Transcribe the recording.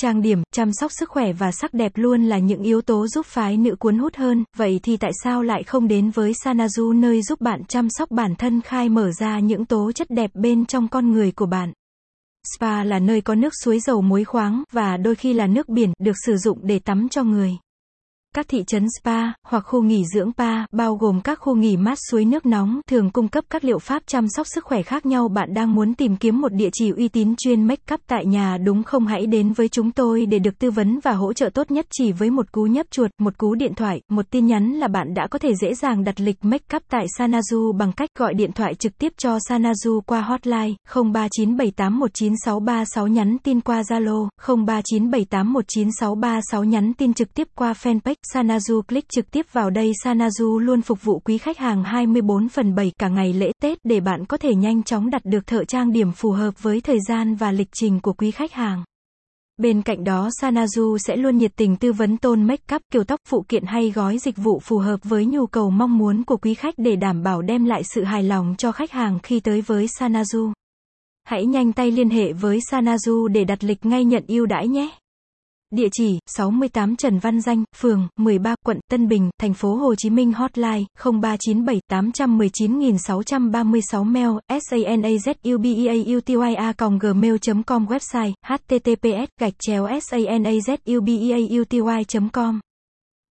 trang điểm, chăm sóc sức khỏe và sắc đẹp luôn là những yếu tố giúp phái nữ cuốn hút hơn, vậy thì tại sao lại không đến với Sanazu nơi giúp bạn chăm sóc bản thân khai mở ra những tố chất đẹp bên trong con người của bạn? Spa là nơi có nước suối dầu muối khoáng, và đôi khi là nước biển, được sử dụng để tắm cho người. Các thị trấn spa, hoặc khu nghỉ dưỡng spa bao gồm các khu nghỉ mát suối nước nóng, thường cung cấp các liệu pháp chăm sóc sức khỏe khác nhau. Bạn đang muốn tìm kiếm một địa chỉ uy tín chuyên make up tại nhà đúng không? Hãy đến với chúng tôi để được tư vấn và hỗ trợ tốt nhất chỉ với một cú nhấp chuột, một cú điện thoại, một tin nhắn là bạn đã có thể dễ dàng đặt lịch make up tại Sanazu bằng cách gọi điện thoại trực tiếp cho Sanazu qua hotline 0397819636 nhắn tin qua Zalo 0397819636 nhắn tin trực tiếp qua fanpage Sanazu click trực tiếp vào đây Sanazu luôn phục vụ quý khách hàng 24 phần 7 cả ngày lễ Tết để bạn có thể nhanh chóng đặt được thợ trang điểm phù hợp với thời gian và lịch trình của quý khách hàng. Bên cạnh đó Sanazu sẽ luôn nhiệt tình tư vấn tôn make up, kiểu tóc, phụ kiện hay gói dịch vụ phù hợp với nhu cầu mong muốn của quý khách để đảm bảo đem lại sự hài lòng cho khách hàng khi tới với Sanazu. Hãy nhanh tay liên hệ với Sanazu để đặt lịch ngay nhận ưu đãi nhé. Địa chỉ 68 Trần Văn Danh, phường 13, quận Tân Bình, thành phố Hồ Chí Minh hotline 0397 819 636 mail sanazubeauty.gmail.com website https gạch chéo sanazubeauty.com